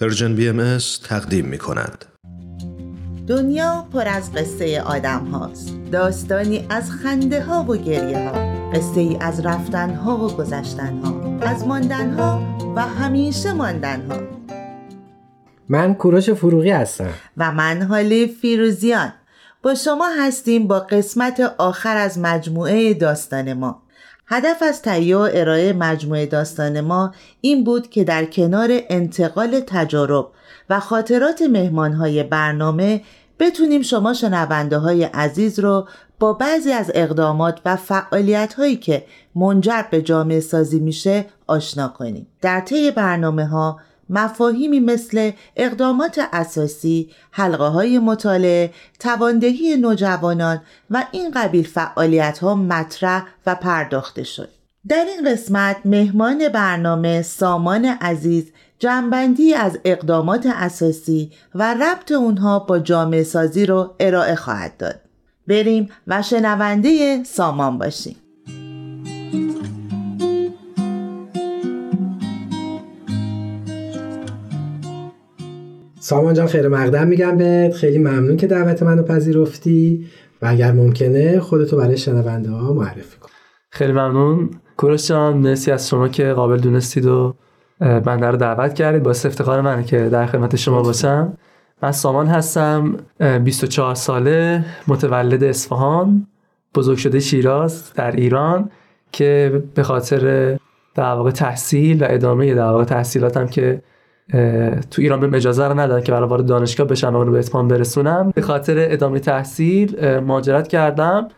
Persian BMS تقدیم می کند. دنیا پر از قصه آدم هاست. داستانی از خنده ها و گریه ها. قصه ای از رفتن ها و گذشتن ها. از ماندن ها و همیشه ماندن ها. من کوروش فروغی هستم. و من هاله فیروزیان. با شما هستیم با قسمت آخر از مجموعه داستان ما. هدف از تهیه و ارائه مجموعه داستان ما این بود که در کنار انتقال تجارب و خاطرات مهمانهای برنامه بتونیم شما شنونده های عزیز رو با بعضی از اقدامات و فعالیت هایی که منجر به جامعه سازی میشه آشنا کنیم. در طی برنامه ها مفاهیمی مثل اقدامات اساسی، حلقه های مطالعه، تواندهی نوجوانان و این قبیل فعالیت ها مطرح و پرداخته شد. در این قسمت مهمان برنامه سامان عزیز جنبندی از اقدامات اساسی و ربط اونها با جامعه سازی رو ارائه خواهد داد. بریم و شنونده سامان باشیم. سامان جان خیر مقدم میگم بهت. خیلی ممنون که دعوت منو پذیرفتی و اگر ممکنه خودتو برای شنونده ها معرفی کن. خیلی ممنون. کوروش جان مرسی از شما که قابل دونستید و بنده رو دعوت کردید. با افتخار منه که در خدمت شما باشم. من سامان هستم 24 ساله متولد اصفهان بزرگ شده شیراز در ایران که به خاطر در واقع تحصیل و ادامه در واقع تحصیلاتم که تو ایران به اجازه رو ندادن که برای وارد دانشگاه بشم و به اتمام برسونم. به خاطر ادامه تحصیل مهاجرت کردم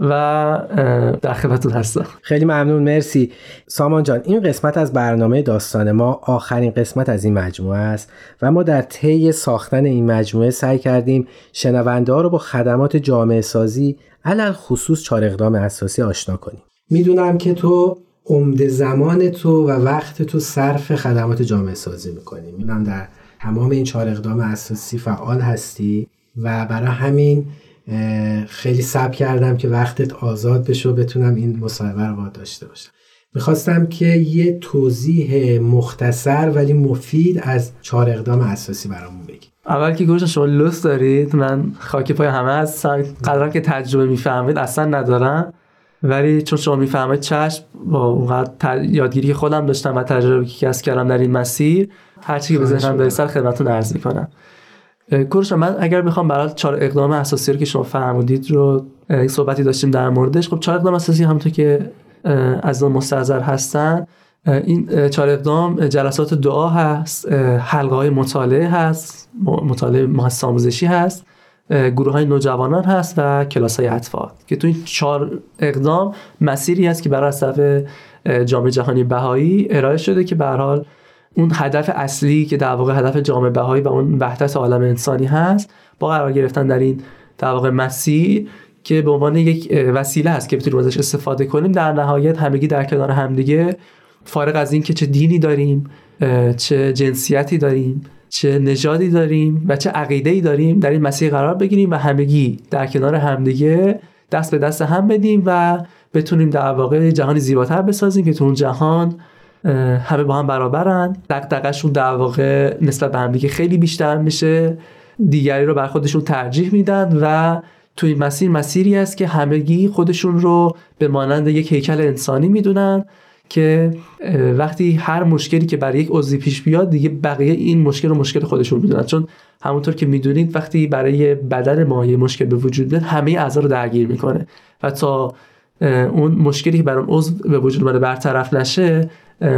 و در خدمتتون هستم. خیلی ممنون مرسی. سامان جان این قسمت از برنامه داستان ما آخرین قسمت از این مجموعه است و ما در طی ساختن این مجموعه سعی کردیم شنونده ها رو با خدمات جامعه سازی علل خصوص چهار اقدام اساسی آشنا کنیم. می‌دونم که تو عمده زمان تو و وقت تو صرف خدمات جامعه سازی می‌کنی. می‌دونم در تمام این چهار اقدام اساسی فعال هستی و برای همین خیلی سب کردم که وقتت آزاد بشه و بتونم این مصاحبه رو داشته باشم. می‌خواستم که یه توضیح مختصر ولی مفید از چهار اقدام اساسی برامون بگی. اول که گوش شما لست دارید. من خاک پای همه هستم. قدرم که تجربه می‌فهمید. اصلا ندارم. ولی چون شما می‌فهمید چشم با اونقدر یادگیری خودم داشتم و تجربه که کسب کردم در این مسیر هرچی که به ذهنم برسه خدمتتون عرض می‌کنم. کورش من اگر بخوام برای چهار اقدام اساسی رو که شما فرمودید رو صحبتی داشتیم در موردش. خب چهار اقدام اساسی همونطور که از مستحضر هستن. این چهار اقدام جلسات دعا هست حلقه های مطالعه هست مطالعه محصص آموزشی هست. گروه های نوجوانان هست و کلاس های اطفال که تو این چهار اقدام مسیری هست که برای طرف جامعه جهانی بهایی ارائه شده که به حال اون هدف اصلی که در واقع هدف جامعه بهایی و اون وحدت عالم انسانی هست با قرار گرفتن در این در واقع مسیر که به عنوان یک وسیله هست که بتونیم ازش استفاده کنیم. در نهایت همگی در کنار همدیگه فارغ از این که چه دینی داریم چه جنسیتی داریم چه نژادی داریم و چه عقیده داریم در این مسیر قرار بگیریم و همگی در کنار همدیگه دست به دست هم بدیم و بتونیم در واقع جهانی زیباتر بسازیم که تو اون جهان همه با هم برابرن. دقدقشون در واقع نسبت به همدیگه خیلی بیشتر میشه. دیگری رو بر خودشون ترجیح میدن و تو این مسیر مسیری است که همگی خودشون رو به مانند یک هیکل انسانی می‌دونن. که وقتی هر مشکلی که برای یک عضوی پیش بیاد دیگه بقیه این مشکل رو مشکل خودشون می‌دونن. چون همونطور که می‌دونید وقتی برای بدن ما یه مشکل به وجود بیاد همه اعضا رو درگیر می‌کنه. و تا اون مشکلی که برای اون عضو به وجود اومده برطرف نشه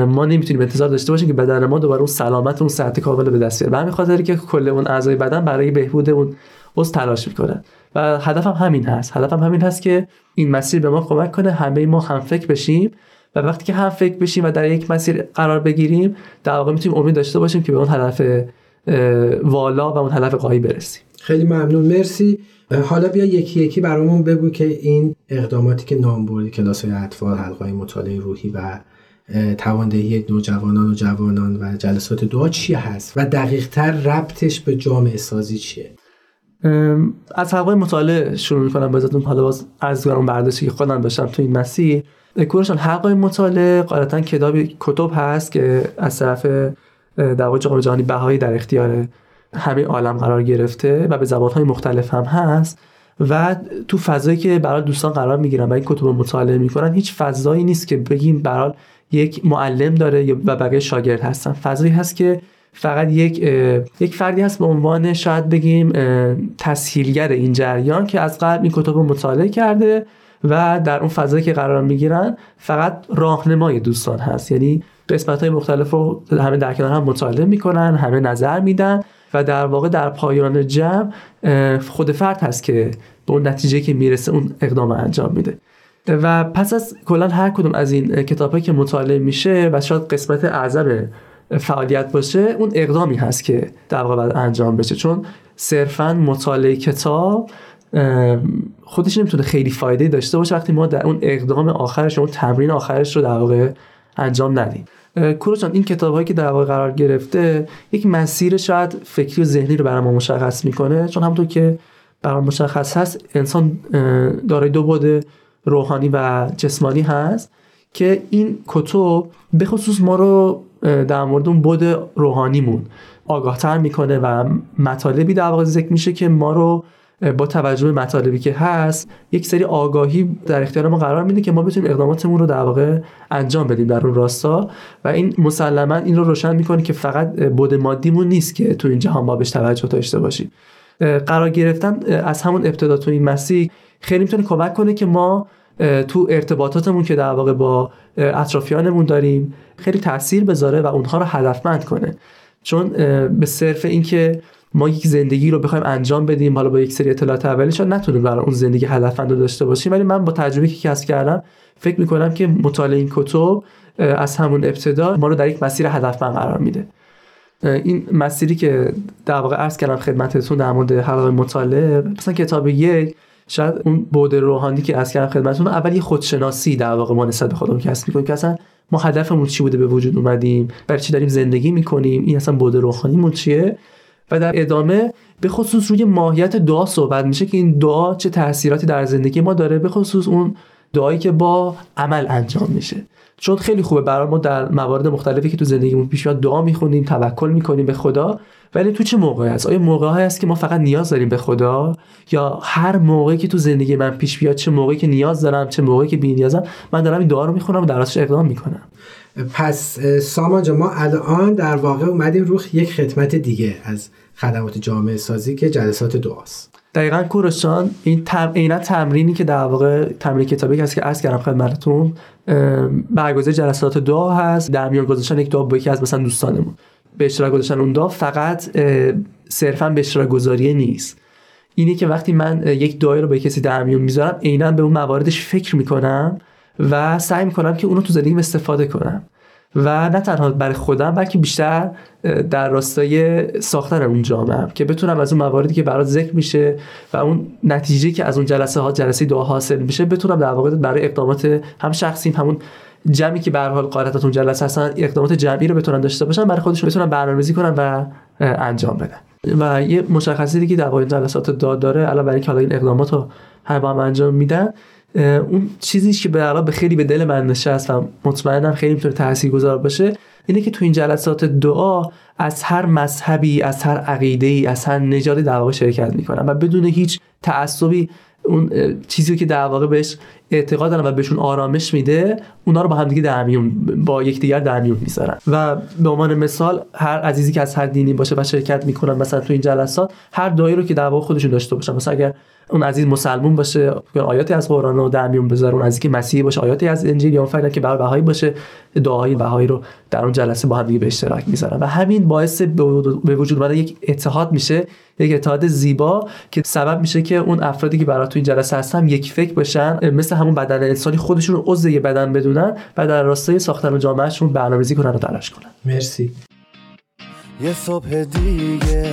ما نمی‌تونیم انتظار داشته باشیم که بدن ما دوباره اون سلامت اون صحت کامل به دست بیاره. به همین خاطری که کل اون اعضای بدن برای بهبود اون عضو تلاش می‌کنن. و هدفم همین هست. هدفم همین هست که این مسیر به ما کمک کنه همه ما هم فکر بشیم. و وقتی که هم فکر بشیم و در یک مسیر قرار بگیریم در واقع می‌تونیم امید داشته باشیم که به اون هدف والا و اون هدف قایی برسیم. خیلی ممنون. مرسی. حالا بیا یکی یکی برامون بگو که این اقداماتی که نام بردی کلاس های اطفال حلقه مطالعه روحی و تواندهی نوجوانان و جوانان و جلسات دعا چی هست و دقیق تر ربطش به جامعه سازی چیه؟ از حلقه مطالعه شروع می‌کنم بازتون. حالا باز از اون برداشتی که خودم داشتم تو این مسیر. کورشان حلقه مطالعه قاعدتا کتابی کتب هست که از طرف در واقع جهانی بهایی در اختیار همه عالم قرار گرفته و به زبانهای مختلف هم هست. و تو فضایی که برای دوستان قرار می‌گیرن و این کتب رو مطالعه می‌کنن هیچ فضایی نیست که بگیم برای یک معلم داره و بقیه شاگرد هستن. فضایی هست که فقط یک یک فردی هست به عنوان شاید بگیم تسهیلگر این جریان که از قبل این کتب رو مطالعه کرده و در اون فضایی که قرار می‌گیرن فقط راهنمای دوستان هست. یعنی قسمت های مختلف رو همه در کنار هم مطالعه می‌کنن همه نظر میدن و در واقع در پایان جمع خود فرد هست که به اون نتیجه که می‌رسه اون اقدام انجام میده. و پس از کلا هر کدوم از این کتاب که مطالعه میشه و شاید قسمت اعظم فعالیت باشه اون اقدامی هست که در واقع باید انجام بشه. چون صرفا مطالعه کتاب خودش نمی‌تونه خیلی فایده داشته باشه وقتی ما در اون اقدام آخرش اون تمرین آخرش رو در واقع انجام ندیم. کوروچان این کتاب هایی که در واقع قرار گرفته یک مسیر شاید فکری و ذهنی رو برای ما مشخص می‌کنه. چون همونطور که برای مشخص هست انسان دارای دو بعد روحانی و جسمانی هست که این کتب به خصوص ما رو در مورد اون بود روحانیمون آگاهتر می‌کنه و مطالبی در واقع ذکر میشه که ما رو با توجه به مطالبی که هست یک سری آگاهی در اختیار ما قرار میده که ما بتونیم اقداماتمون رو در واقع انجام بدیم در اون راستا. و این مسلما این رو روشن می‌کنه که فقط بود مادیمون نیست که تو این جهان ما بهش توجه داشته باشیم. قرار گرفتن از همون ابتدا تو این مسیح خیلی می‌تونه کمک کنه که ما تو ارتباطاتمون که در واقع با اطرافیانمون داریم خیلی تاثیر بذاره و اونها رو هدفمند کنه. چون به صرف اینکه ما یک زندگی رو بخوایم انجام بدیم حالا با یک سری اطلاعات اولی شاید نتونیم برای اون زندگی هدفمند داشته باشیم. ولی من با تجربه که کسب کردم فکر می‌کنم که مطالعه این کتب از همون ابتدا ما رو در یک مسیر هدفمند قرار میده. این مسیری که در واقع عرض کردم خدمتتون در مورد حلقه مطالعه مثلا کتاب یک شاید اون بود روحانی که از کردم خدمتتون اول یه خودشناسی در واقع ما نسبت به خودمون کسب می‌کنیم که اصلا ما هدفمون چی بوده به وجود اومدیم برای چی داریم زندگی می‌کنیم این اصلا بود روحانیمون چیه؟ و در ادامه به خصوص روی ماهیت دعا صحبت میشه که این دعا چه تاثیراتی در زندگی ما داره به خصوص اون دعایی که با عمل انجام میشه. چون خیلی خوبه برای ما در موارد مختلفی که تو زندگیمون پیش میاد دعا می‌خونیم توکل می‌کنیم به خدا. ولی تو چه موقعی هست؟ آیا موقعی هست که ما فقط نیاز داریم به خدا؟ یا هر موقعی که تو زندگی من پیش بیاد چه موقعی که نیاز دارم چه موقعی که بی نیازم من دارم این دعا رو می‌خونم و در اقدام می‌کنم. پس سامان جا ما الان در واقع اومدیم رو یک خدمت دیگه از خدمات جامعه سازی که جلسات دعاست. دقیقا کورشان این تم... تمرینی که در واقع تمرین کتابی هست که عرض کردم خدمتتون برگزار جلسات دعا هست. در میان گذاشتن یک دعا با یکی از مثلا دوستانمون. به اشتراک گذاشتن اون دعا فقط صرفا به اشتراک گذاری نیست. اینه که وقتی من یک دعایی رو به کسی در میون می‌ذارم عینا به اون مواردش فکر می‌کنم و سعی می‌کنم که اونو تو زندگیم استفاده کنم. و نه تنها برای خودم بلکه بیشتر در راستای ساختن اون جامعه که بتونم از اون مواردی که برات ذکر میشه و اون نتیجه که از اون جلسه ها جلسه دعا حاصل میشه بتونم در واقع برای اقدامات هم شخصیم همون جمعی که به حال قاعدتا جلسه هستن اقدامات جمعی رو بتونن داشته باشن برای خودشون بتونن برنامه‌ریزی کنن و انجام بدن. و یه مشخصی دیگه در واقع جلسات داد داره علاوه بر اینکه حالا این اقدامات رو با هم انجام میدن اون چیزی که به به خیلی به دل من نشست و مطمئنم خیلی می‌تونه تاثیرگذار باشه اینه که تو این جلسات دعا از هر مذهبی از هر عقیده ای از هر نژادی در واقع شرکت می‌کنم و بدون هیچ تعصبی اون چیزی که در واقع بهش اعتقاد دارن و بهشون آرامش میده اونا رو با همدیگه در میون با یکدیگر در میون می‌ذارن. و به عنوان مثال هر عزیزی که از هر دینی باشه و شرکت می‌کنن مثلا تو این جلسات هر دایی رو که در واقع خودشون داشته باشن. مثلا اگر اون عزیز مسلمون باشه آیاتی از قرآن رو در میون بذاره اون عزیزی که مسیحی باشه آیاتی از انجیل یا فرض که برای بهایی باشه دعای بهایی رو در اون جلسه با هم دیگه به اشتراک می‌ذارن. و همین باعث به وجود اومدن یک اتحاد میشه یک اتحاد زیبا که سبب میشه که اون افرادی که برای تو این جلسه هستن یک فکر باشن مثل همون بدن انسانی خودشون عضو یه بدن بدونن و در راستای ساختن جامعهشون برنامه‌ریزی کنن و تلاش کنن. مرسی. یه صبح دیگه.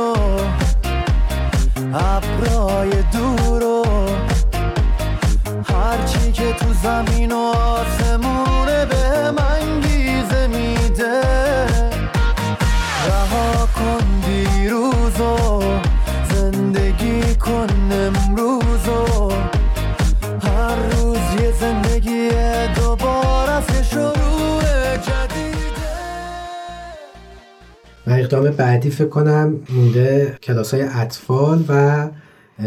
ابرای دور و هرچی که تو زمین و آسمونه اقدام بعدی فکر کنم مونده کلاس های اطفال و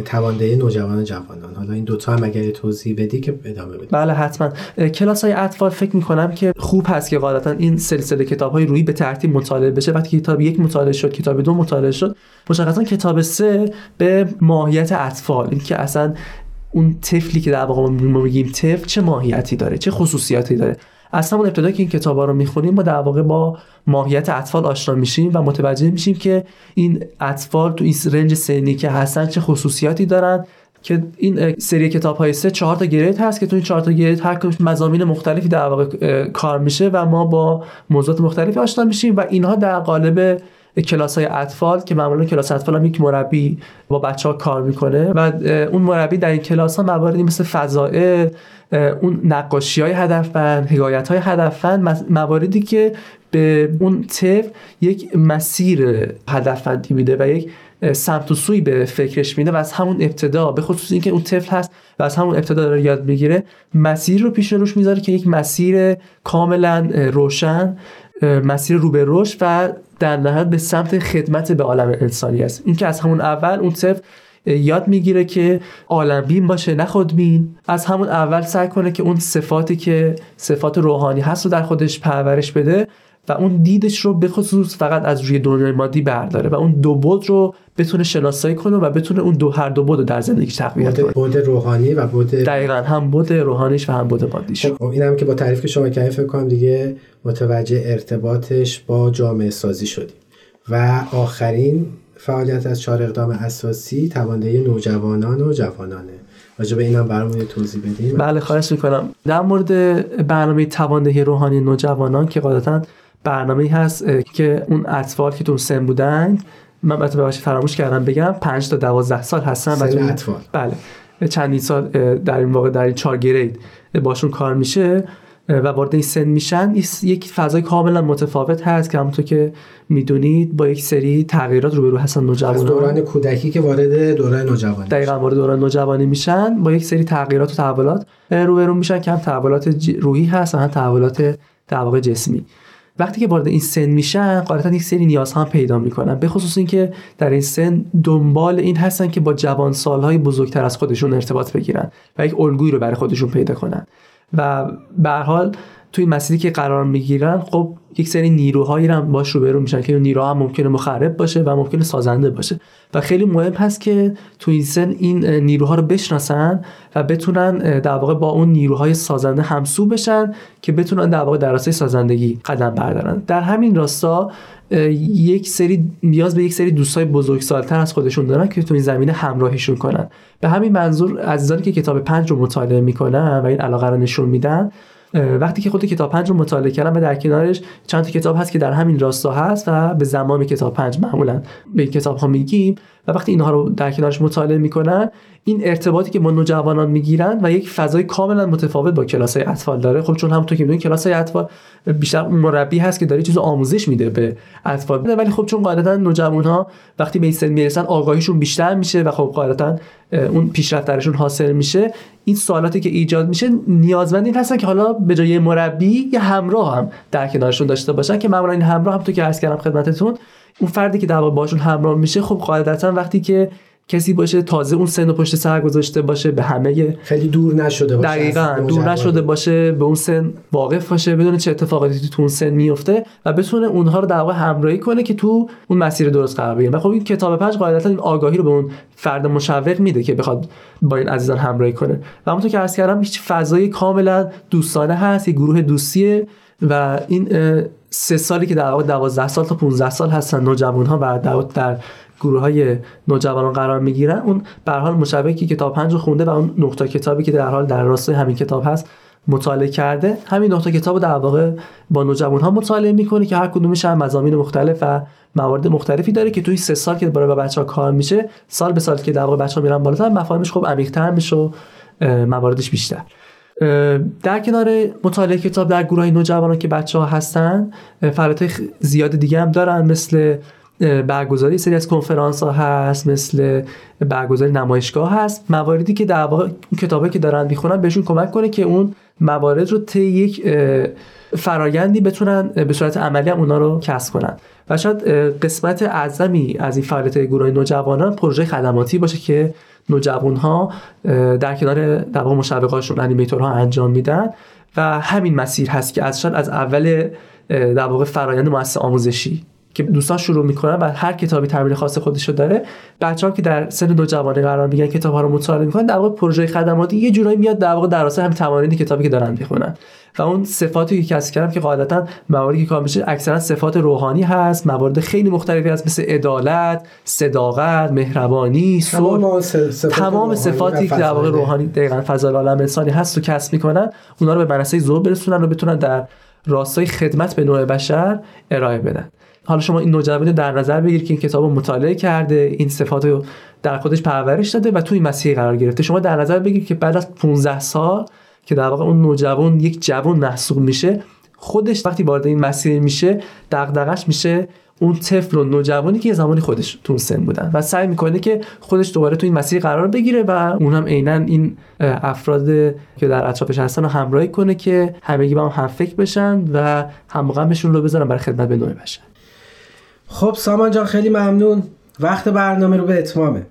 تواندهی نوجوان جوانان. حالا این دوتا هم اگر توضیح بدی که ادامه بدی. بله حتما. کلاس های اطفال فکر می‌کنم که خوب هست که قاعدتا این سلسله کتاب های روی به ترتیب مطالعه بشه. وقتی کتاب یک مطالعه شد کتاب دو مطالعه شد مشخصا کتاب سه به ماهیت اطفال. این که اصلا اون طفلی که در واقع ما میگیم طفل چه ماهیتی داره چه خصوصیاتی داره. اصلا اون ابتدا که این کتاب ها رو می‌خونیم ما در واقع با ماهیت اطفال آشنا میشیم و متوجه میشیم که این اطفال تو این رنج سنی که هستن چه خصوصیاتی دارن که این سری کتاب های سه چهار تا گرید هست که تو این چهار تا گرید هر کدومش مزامین مختلفی در واقع کار میشه و ما با موضوعات مختلفی آشنا میشیم و اینها در قالب کلاس های اطفال که معمولا کلاس اطفال هم یک مربی با بچه ها کار می‌کنه و اون مربی در این کلاس ها مواردی مثل فضائل اون نقاشی های هدفمند حکایت های هدفمند مواردی که به اون طفل یک مسیر هدفمندی میده و یک سمت و سوی به فکرش میده و از همون ابتدا به خصوص اینکه اون طفل هست و از همون ابتدا داره یاد می‌گیره مسیر رو پیش روش می‌ذاره که یک مسیر کاملا روشن مسیر رو به رشد و در نهایت به سمت خدمت به عالم انسانی است. این که از همون اول اون طفل یاد می‌گیره که عالم بین باشه نه خودبین از همون اول سعی کنه که اون صفاتی که صفات روحانی هست رو در خودش پرورش بده و اون دیدش رو به خصوص فقط از روی دنیای مادی برداره و اون دو بود رو بتونه شناسایی کنه و بتونه اون دو هر دو بود رو در زندگیش تقویت کنه. بود روحانی و بود دقیقا هم بود روحانیش و هم بود مادیش. خب این هم که با تعریف که شما کردین فکر کنم دیگه متوجه ارتباطش با جامعه سازی شدیم. و آخرین فعالیت از چهار اقدام اساسی تواندهی نوجوانان و جوانانه. راجع به اینم برامون یه توضیح بدیم بله خواهش می‌کنم. در مورد برنامه تواندهی روحانی نوجوانان که قاعدتا برنامه هست که اون اطفال که تو سن بودن من البته فراموش کردم بگم 5 تا 12 سال هستن و اطفال بله. چندین سال در این واقع در این 4 گرید باشون کار میشه و وارد این سن میشن. یک فضای کاملا متفاوت هست که همونطور که می‌دونید با یک سری تغییرات روبرو هستن نوجوانان. از دوران کودکی که وارد دوران نوجوانی دقیقا وارد دوران نوجوانی میشن. با یک سری تغییرات و تحولات روبرو میشن. که هم تحولات روحی هست و هم تحولات در جسمی. وقتی که وارد این سن میشن غالبا یک سری نیازها هم پیدا می‌کنن. به خصوص اینکه در این سن دنبال این هستن که با جوان سالهای بزرگتر از خودشون ارتباط بگیرن و یک الگویی رو برای خودشون پیدا کنن. و به حال توی مسیری که قرار می‌گیرن خب یک سری نیروهایی هم باش روبرو میشن که نیروها هم ممکنه مخرب باشه و ممکنه سازنده باشه. و خیلی مهم هست که تو این سن این نیروها رو بشناسن و بتونن در واقع با اون نیروهای سازنده همسو بشن که بتونن در واقع در سازندگی قدم بردارن. در همین راستا یک سری نیاز به یک سری دوستای بزرگسالتر از خودشون دارن که تو این زمینه همراهیشون کنن. به همین منظور عزیزانی که کتاب پنج رو مطالعه می‌کنن و این علاقه رو نشون میدن وقتی که خود کتاب پنج رو مطالعه کردم و در کنارش چند تا کتاب هست که در همین راستا هست و به زمان کتاب پنج معمولا به کتاب ها میگیم و وقتی اینها رو در کنارش مطالعه می‌کنن این ارتباطی که با نوجوانان می‌گیرن و یک فضای کاملا متفاوت با کلاس های اطفال داره. خب چون همونطور که می‌دونید کلاس های اطفال بیشتر مربی هست که داره چیز آموزش میده به اطفال. ولی خب چون قاعدتا نوجوان ها وقتی به این سن می‌رسن آگاهیشون بیشتر میشه و خب قاعدتا اون پیشرفت درشون حاصل میشه این سوالاتی که ایجاد میشه نیازمند این هستن که حالا به جای مربی یا همراه هم در کنارشون داشته باشن که معمولا این همراه هم تو که عرض کردم خدمتتون اون فردی که در باشون همراه میشه خب قاعدتا وقتی که کسی باشه تازه اون سن و پشت سر گذاشته باشه به همه خیلی دور نشده باشه دقیقا دور نشده باشه به اون سن واقف باشه بدون چه اتفاقاتی تو اون سن میفته و بتونه اونها رو در واقع همراهی کنه که تو اون مسیر درست قرار بگیره. و خب این کتاب پنج قاعدتا این آگاهی رو به اون فرد مشوق میده که بخواد با این عزیزان همراهی کنه. و همونطور که عرض کردم هیچ فضای کاملا دوستانه هست یه گروه دوستیه. و این سه سالی که در واقع 12 سال تا 15 سال هستن نوجوان ها و در, در گروه های نوجوانان قرار می‌گیرن. اون به حال مشابه که کتاب پنج رو خونده و اون نقطه کتابی که در حال در راستای همین کتاب هست مطالعه کرده همین نقطه کتاب در واقع با نوجوان ها مطالعه می‌کنه که هر کدومش هم مزامین مختلف و موارد مختلفی داره که توی سه سال که برای بچه ها کار میشه سال به سال که در واقع بچه ها میرن بالاتر مفاهیمش خب عمیق‌تر میشه و مواردش بیشتر. در کنار مطالعه کتاب در گروه نوجوانان که بچه ها هستن فعالیت زیاد دیگه هم دارن مثل برگزاری سری از کنفرانس ها هست مثل برگزاری نمایشگاه هست. مواردی که در واقع کتابی که دارن می‌خونن بهشون کمک کنه که اون موارد رو طی یک فرایندی بتونن به صورت عملی هم اونا رو کسب کنن. و شاید قسمت اعظمی از این فعالیت گروه نوجوانان پروژه خدماتی باشه که نوجوان ها در کنار در واقع مشوقاشون انیمیتورها انجام میدن و همین مسیر هست که از شاید از اول در واقع فرایند مؤسسه آموزشی. که دوستان شروع می‌کنن و هر کتابی تمرین خاص خودشو داره بچه‌ها که در سن نوجوانی قرار میگن کتاب ها رو مطالعه می‌کنن در واقع پروژه خدماتی یه جورایی میاد در واقع در همین تمارین کتابی که دارن می‌خونن. و اون صفاتی که کسب کردم که قاعدتا مواردی که کار میشه اکثرا صفات روحانی هست موارد خیلی مختلفی هست مثل عدالت صداقت مهربانی صفات تمام صفاتی که در واقع روحانی دقیقا فضل عالم انسانی هست و کسب می‌کنن اونا رو به منصه ذوق برسونن و بتونن در راستای خدمت به نوع بشر ارائه بدن. حالا شما این نوجوانی در نظر بگیر که این کتاب مطالعه کرده این صفات رو در خودش پرورش داده و توی مسیر قرار گرفته. شما در نظر بگیر که بعد از 15 سال که در واقع اون نوجوان یک جوان محسوب میشه خودش وقتی وارد این مسیر میشه دغدغش میشه اون طفل و نوجوانی که یه زمانی خودش تو سن بودن و سعی می‌کنه که خودش دوباره تو این مسیر قرار بگیره و اونم عینا این افراد که در اطرافش هستن رو همراهی کنه که همگی با هم هم فکر بشن و هم بهشون رو بذارن برای خدمت به نوع بشن. خب سامان جان خیلی ممنون. وقت برنامه رو به اتمامه.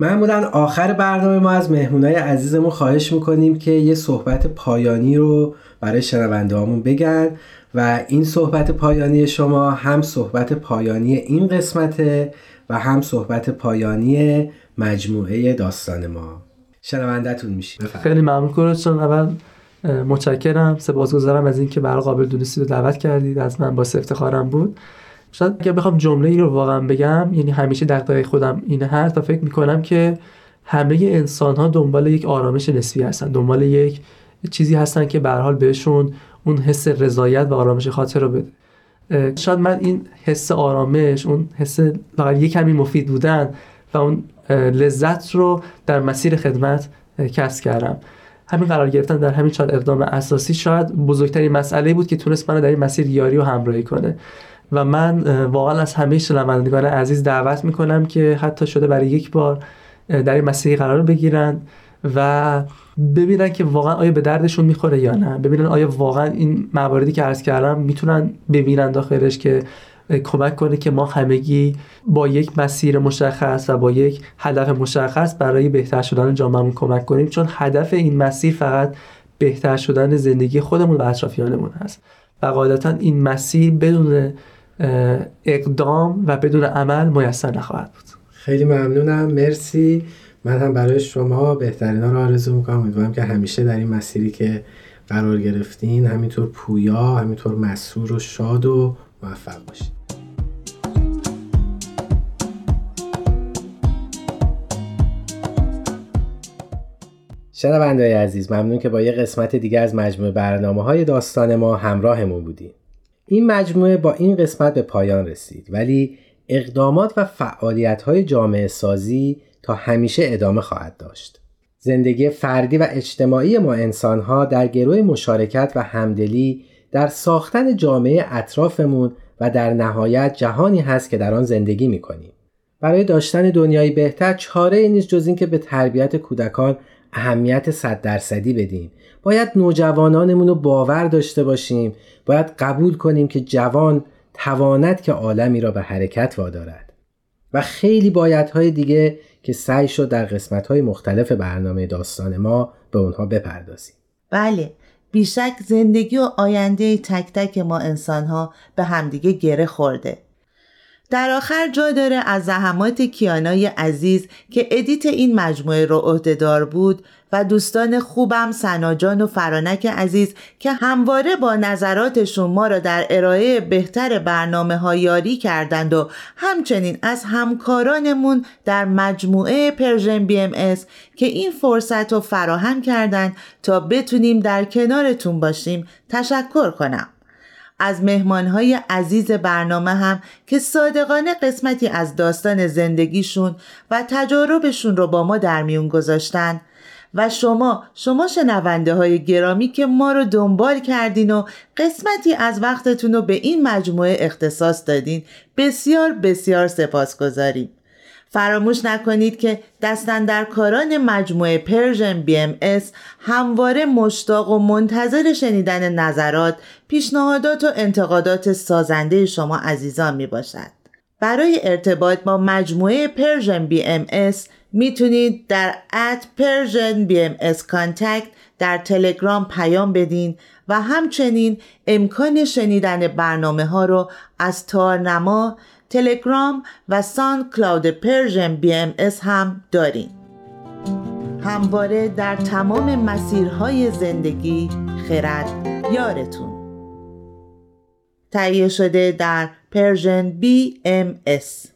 معمولا آخر برنامه ما از مهمونای عزیزمون خواهش می‌کنیم که یه صحبت پایانی رو برای شنونده بگن و این صحبت پایانی شما هم صحبت پایانی این قسمته و هم صحبت پایانی مجموعه داستان ما. شنوندهتون میشیم. خیلی ممنون. چون اول متشکرم. سپاسگزارم از اینکه برای قابل دونستی رو دعوت کردید. از من با افتخارم بود. شاید اگر بخوام جمله ای رو واقعا بگم یعنی همیشه دغدغه خودم اینه هست و فکر می‌کنم که همه انسان ها دنبال یک آرامش نسبی هستن دنبال یک چیزی هستن که به حال بهشون اون حس رضایت و آرامش خاطر رو بده. شاید من این حس آرامش اون حس فقط یک کمی مفید بودن و اون لذت رو در مسیر خدمت کسب کردم. همین قرار گرفتن در همین چهار اقدام اساسی شاید بزرگترین مسئله بود که تونست من در این مسیر یاری و همراهی کنه. و من واقعا از همه شنوندگان عزیز دعوت می‌کنم که حتی شده برای یک بار در این مسیحی قرار بگیرن و ببینن که واقعا آیا به دردشون می‌خوره یا نه. ببینن آیا واقعا این مواردی که عرض کردم می‌تونن ببینن داخلش که کمک کنه که ما همگی با یک مسیر مشخص و با یک هدف مشخص برای بهتر شدن جامعهمون کمک کنیم. چون هدف این مسیر فقط بهتر شدن زندگی خودمون و اطرافیانمون هست. و قاعدتا این مسیر بدون اقدام و بدون عمل میسر نخواهد بود. خیلی ممنونم. مرسی. من هم برای شما بهترین ها رو آرزو می‌کنم. امیدوارم که همیشه در این مسیری که قرار گرفتین همینطور پویا همینطور مسور و شاد و موفق باشید شنوندههای عزیز ممنون که با یه قسمت دیگه از مجموعه برنامه های داستان ما همراهمون بودیم این مجموعه با این قسمت به پایان رسید ولی اقدامات و فعالیت های جامعه سازی تا همیشه ادامه خواهد داشت. زندگی فردی و اجتماعی ما انسان ها در گروه مشارکت و همدلی در ساختن جامعه اطرافمون و در نهایت جهانی هست که در آن زندگی می کنیم. برای داشتن دنیایی بهتر چاره نیست جز اینکه به تربیت کودکان اهمیت صد درصدی بدیم. باید نوجوانانمون رو باور داشته باشیم. باید قبول کنیم که جوان تواند که عالمی را به حرکت وادارد. و خیلی بایدهای دیگه که سعی شد در قسمتهای مختلف برنامه داستان ما به اونها بپردازیم. بله بیشک زندگی و آینده تک تک ما انسانها به همدیگه گره خورده. در آخر جا داره از زحمات کیانای عزیز که edit این مجموعه رو عهده‌دار بود و دوستان خوبم ثنا جان و فرانک عزیز که همواره با نظراتشون ما را در ارائه بهتر برنامه ها یاری کردند و همچنین از همکارانمون در مجموعه Persian BMS که این فرصت رو فراهم کردند تا بتونیم در کنارتون باشیم تشکر کنم. از مهمانهای عزیز برنامه هم که صادقانه قسمتی از داستان زندگیشون و تجاربشون رو با ما در میون گذاشتن و شما شما شنونده های گرامی که ما رو دنبال کردین و قسمتی از وقتتون رو به این مجموعه اختصاص دادین بسیار بسیار سپاسگزاریم. فراموش نکنید که همکاران مجموعه Persian BMS همواره مشتاق و منتظر شنیدن نظرات، پیشنهادات و انتقادات سازنده شما عزیزان می باشد. برای ارتباط با مجموعه Persian BMS می‌تونید در at Persian BMS contact در تلگرام پیام بدین و همچنین امکان شنیدن برنامه ها رو از تارنما تلگرام و SoundCloud Persian BMS هم دارین همواره در تمام مسیرهای زندگی خرد یارتون. تهیه شده در Persian BMS